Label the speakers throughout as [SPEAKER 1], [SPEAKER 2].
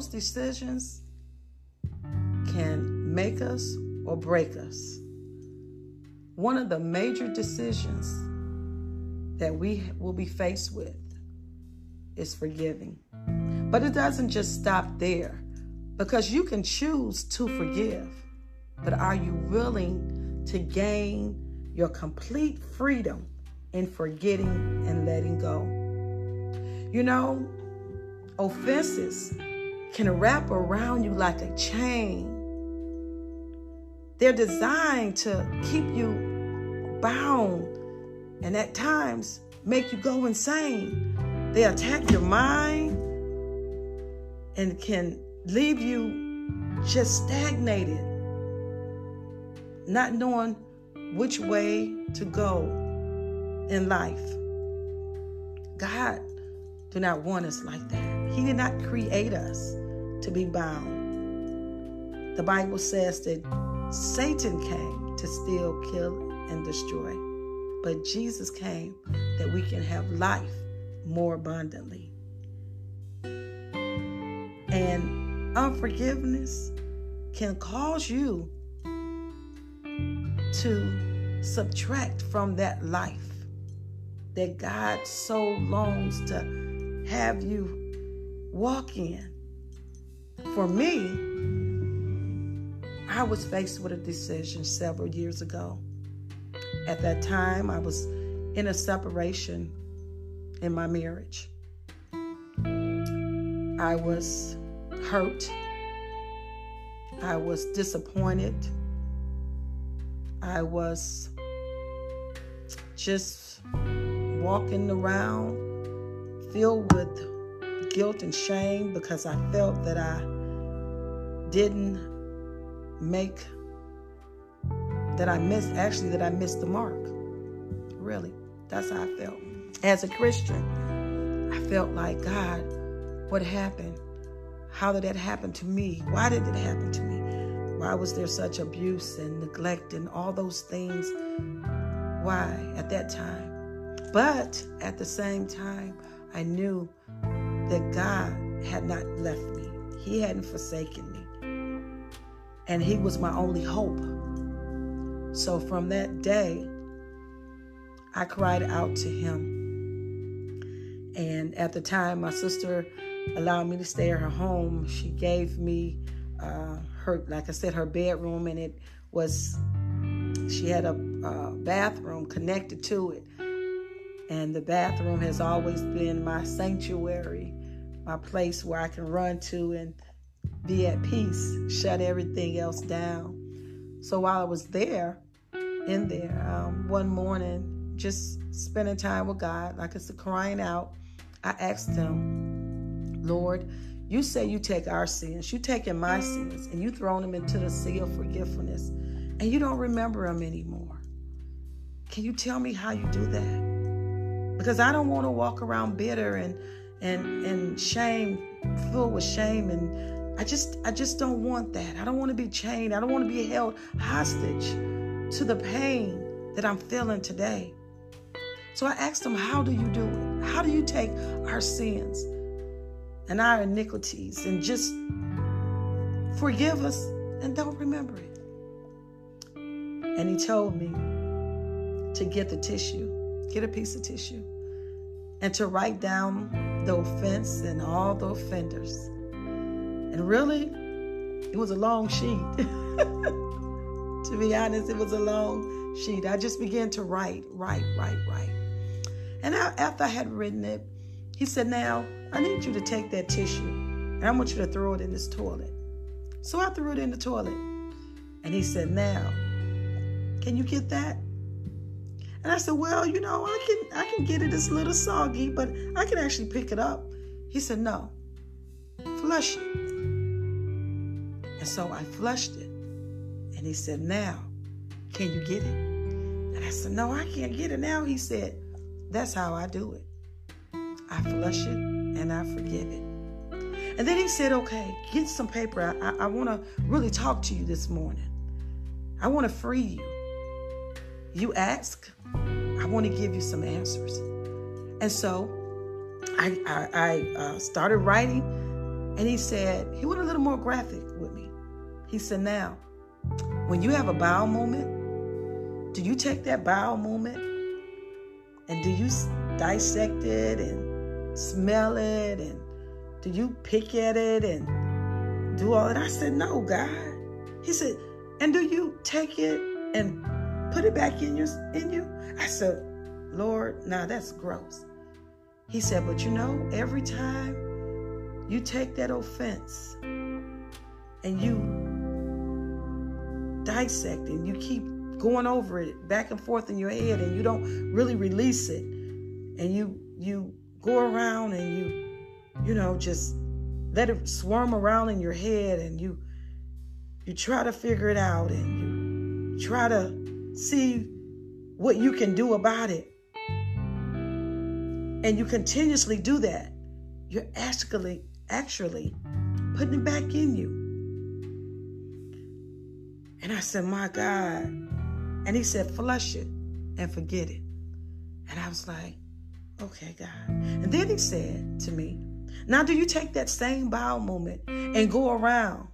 [SPEAKER 1] those decisions can make us or break us. One of the major decisions that we will be faced with is forgiving. But it doesn't just stop there because you can choose to forgive, but are you willing to gain your complete freedom in forgetting and letting go? You know, offenses can wrap around you like a chain. They're designed to keep you bound and at times make you go insane. They attack your mind and can leave you just stagnated, not knowing which way to go in life. God do not want us like that. He did not create us to be bound. The Bible says that Satan came to steal, kill, and destroy. But Jesus came that we can have life more abundantly. And unforgiveness can cause you to subtract from that life that God so longs to have you walk in. For me, I was faced with a decision several years ago. At that time, I was in a separation in my marriage. I was hurt. I was disappointed. I was just walking around filled with guilt and shame because I felt that I didn't make that I missed actually that I missed the mark. Really. That's how I felt. As a Christian, I felt like God, what happened? How did that happen to me? Why did it happen to me? Why was there such abuse and neglect and all those things? Why at that time? But at the same time, I knew that God had not left me. He hadn't forsaken. And He was my only hope. So from that day, I cried out to Him. And at the time, my sister allowed me to stay at her home. She gave me uh, her, like I said, her bedroom, and it was, she had a, a bathroom connected to it. And the bathroom has always been my sanctuary, my place where I can run to and be at peace, shut everything else down. So while I was there, in there, um, one morning, just spending time with God, like I said, crying out, I asked him, Lord, you say you take our sins, you taking my sins, and you thrown them into the sea of forgetfulness, and you don't remember them anymore. Can you tell me how you do that? Because I don't want to walk around bitter and and and shame, filled with shame, and I just I just don't want that. I don't want to be chained. I don't want to be held hostage to the pain that I'm feeling today. So I asked him, How do you do it? How do you take our sins and our iniquities and just forgive us and don't remember it? And he told me to get the tissue, get a piece of tissue, and to write down the offense and all the offenders. And really, it was a long sheet. to be honest, it was a long sheet. I just began to write, write, write, write. And I, after I had written it, he said, Now, I need you to take that tissue and I want you to throw it in this toilet. So I threw it in the toilet. And he said, Now, can you get that? And I said, Well, you know, I can I can get it. It's a little soggy, but I can actually pick it up. He said, No. Flush it. And so I flushed it. And he said, Now, can you get it? And I said, No, I can't get it now. He said, That's how I do it. I flush it and I forgive it. And then he said, Okay, get some paper. I, I, want to really talk to you this morning. I want to free you. You ask, I want to give you some answers. And so I, I, I uh, started writing And he said, he went a little more graphic with me. He said, now, when you have a bowel movement, do you take that bowel movement and do you dissect it and smell it and do you pick at it and do all that? I said, no, God. He said, and do you take it and put it back in your in you? I said, Lord, now nah, that's gross. He said, but you know, every time you take that offense and you dissecting. You keep going over it back and forth in your head and you don't really release it. And you you go around and you you know just let it swarm around in your head and you you try to figure it out and you try to see what you can do about it. And you continuously do that. You're actually actually putting it back in you. And I said, My God. And he said, Flush it and forget it. And I was like, Okay, God. And then he said to me, Now do you take that same bowel movement and go around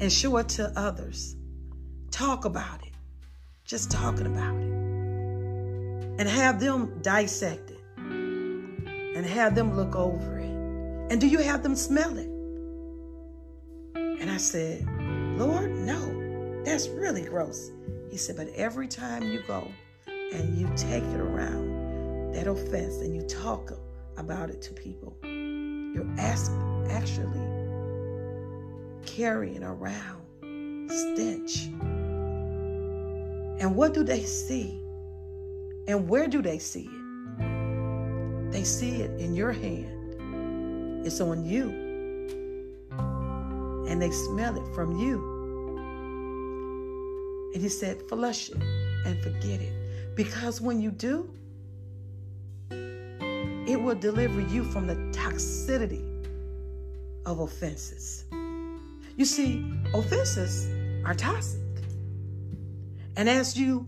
[SPEAKER 1] and show it to others? Talk about it. Just talking about it. And have them dissect it. And have them look over it. And do you have them smell it? And I said, Lord, no, that's really gross. He said, but every time you go and you take it around that offense and you talk about it to people, you're ask, actually carrying around stench. And what do they see? And where do they see it? They see it in your hand. It's on you and they smell it from you. And he said, flush it and forget it. Because when you do, it will deliver you from the toxicity of offenses. You see, offenses are toxic. And as you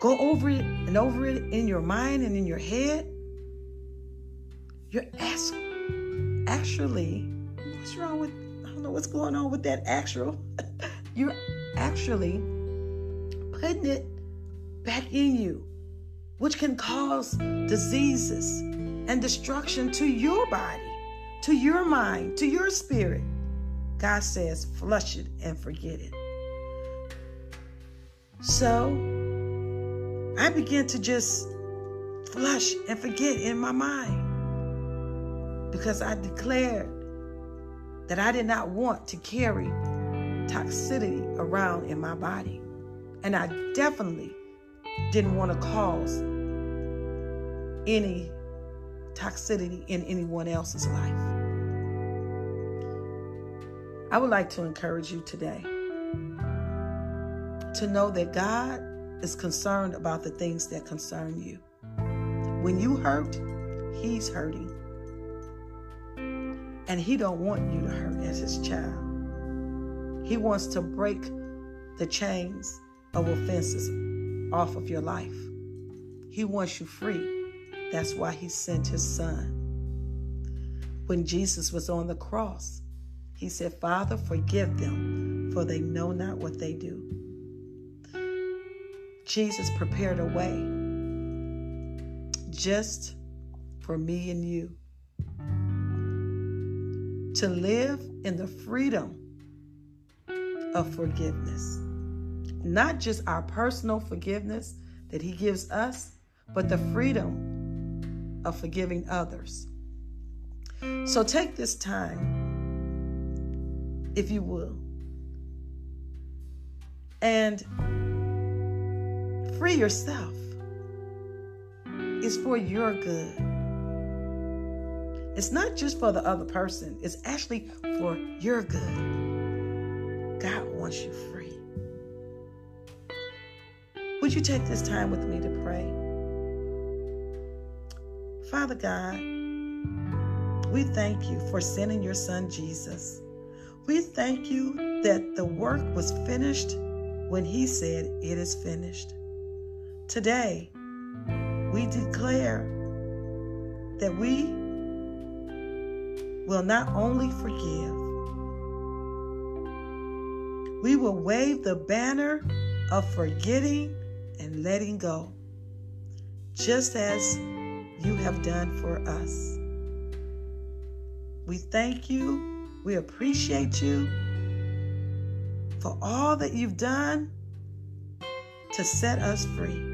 [SPEAKER 1] go over it and over it in your mind and in your head, you're actually, what's wrong with know what's going on with that actual. You're actually putting it back in you, which can cause diseases and destruction to your body, to your mind, to your spirit. God says, flush it and forget it. So I began to just flush and forget in my mind because I declared that I did not want to carry toxicity around in my body. And I definitely didn't want to cause any toxicity in anyone else's life. I would like to encourage you today to know that God is concerned about the things that concern you. When you hurt, He's hurting. And he don't want you to hurt as his child. He wants to break the chains of offenses off of your life. He wants you free. That's why he sent his son. When Jesus was on the cross, he said, Father, forgive them, for they know not what they do. Jesus prepared a way just for me and you to live in the freedom of forgiveness. Not just our personal forgiveness that He gives us, but the freedom of forgiving others. So take this time, if you will, and free yourself. It's for your good. It's not just for the other person, it's actually for your good. God wants you free. Would you take this time with me to pray? Father God, we thank you for sending your son Jesus. We thank you that the work was finished when he said it is finished. Today, we declare that we will not only forgive, we will wave the banner of forgetting and letting go, just as you have done for us. We thank you. We appreciate you for all that you've done to set us free.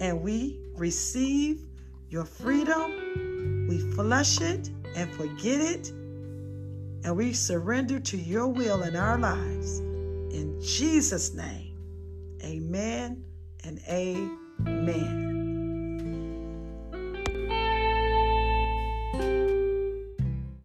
[SPEAKER 1] And we receive your freedom, we flush it and forget it, and we surrender to your will in our lives. In Jesus' name, amen and amen.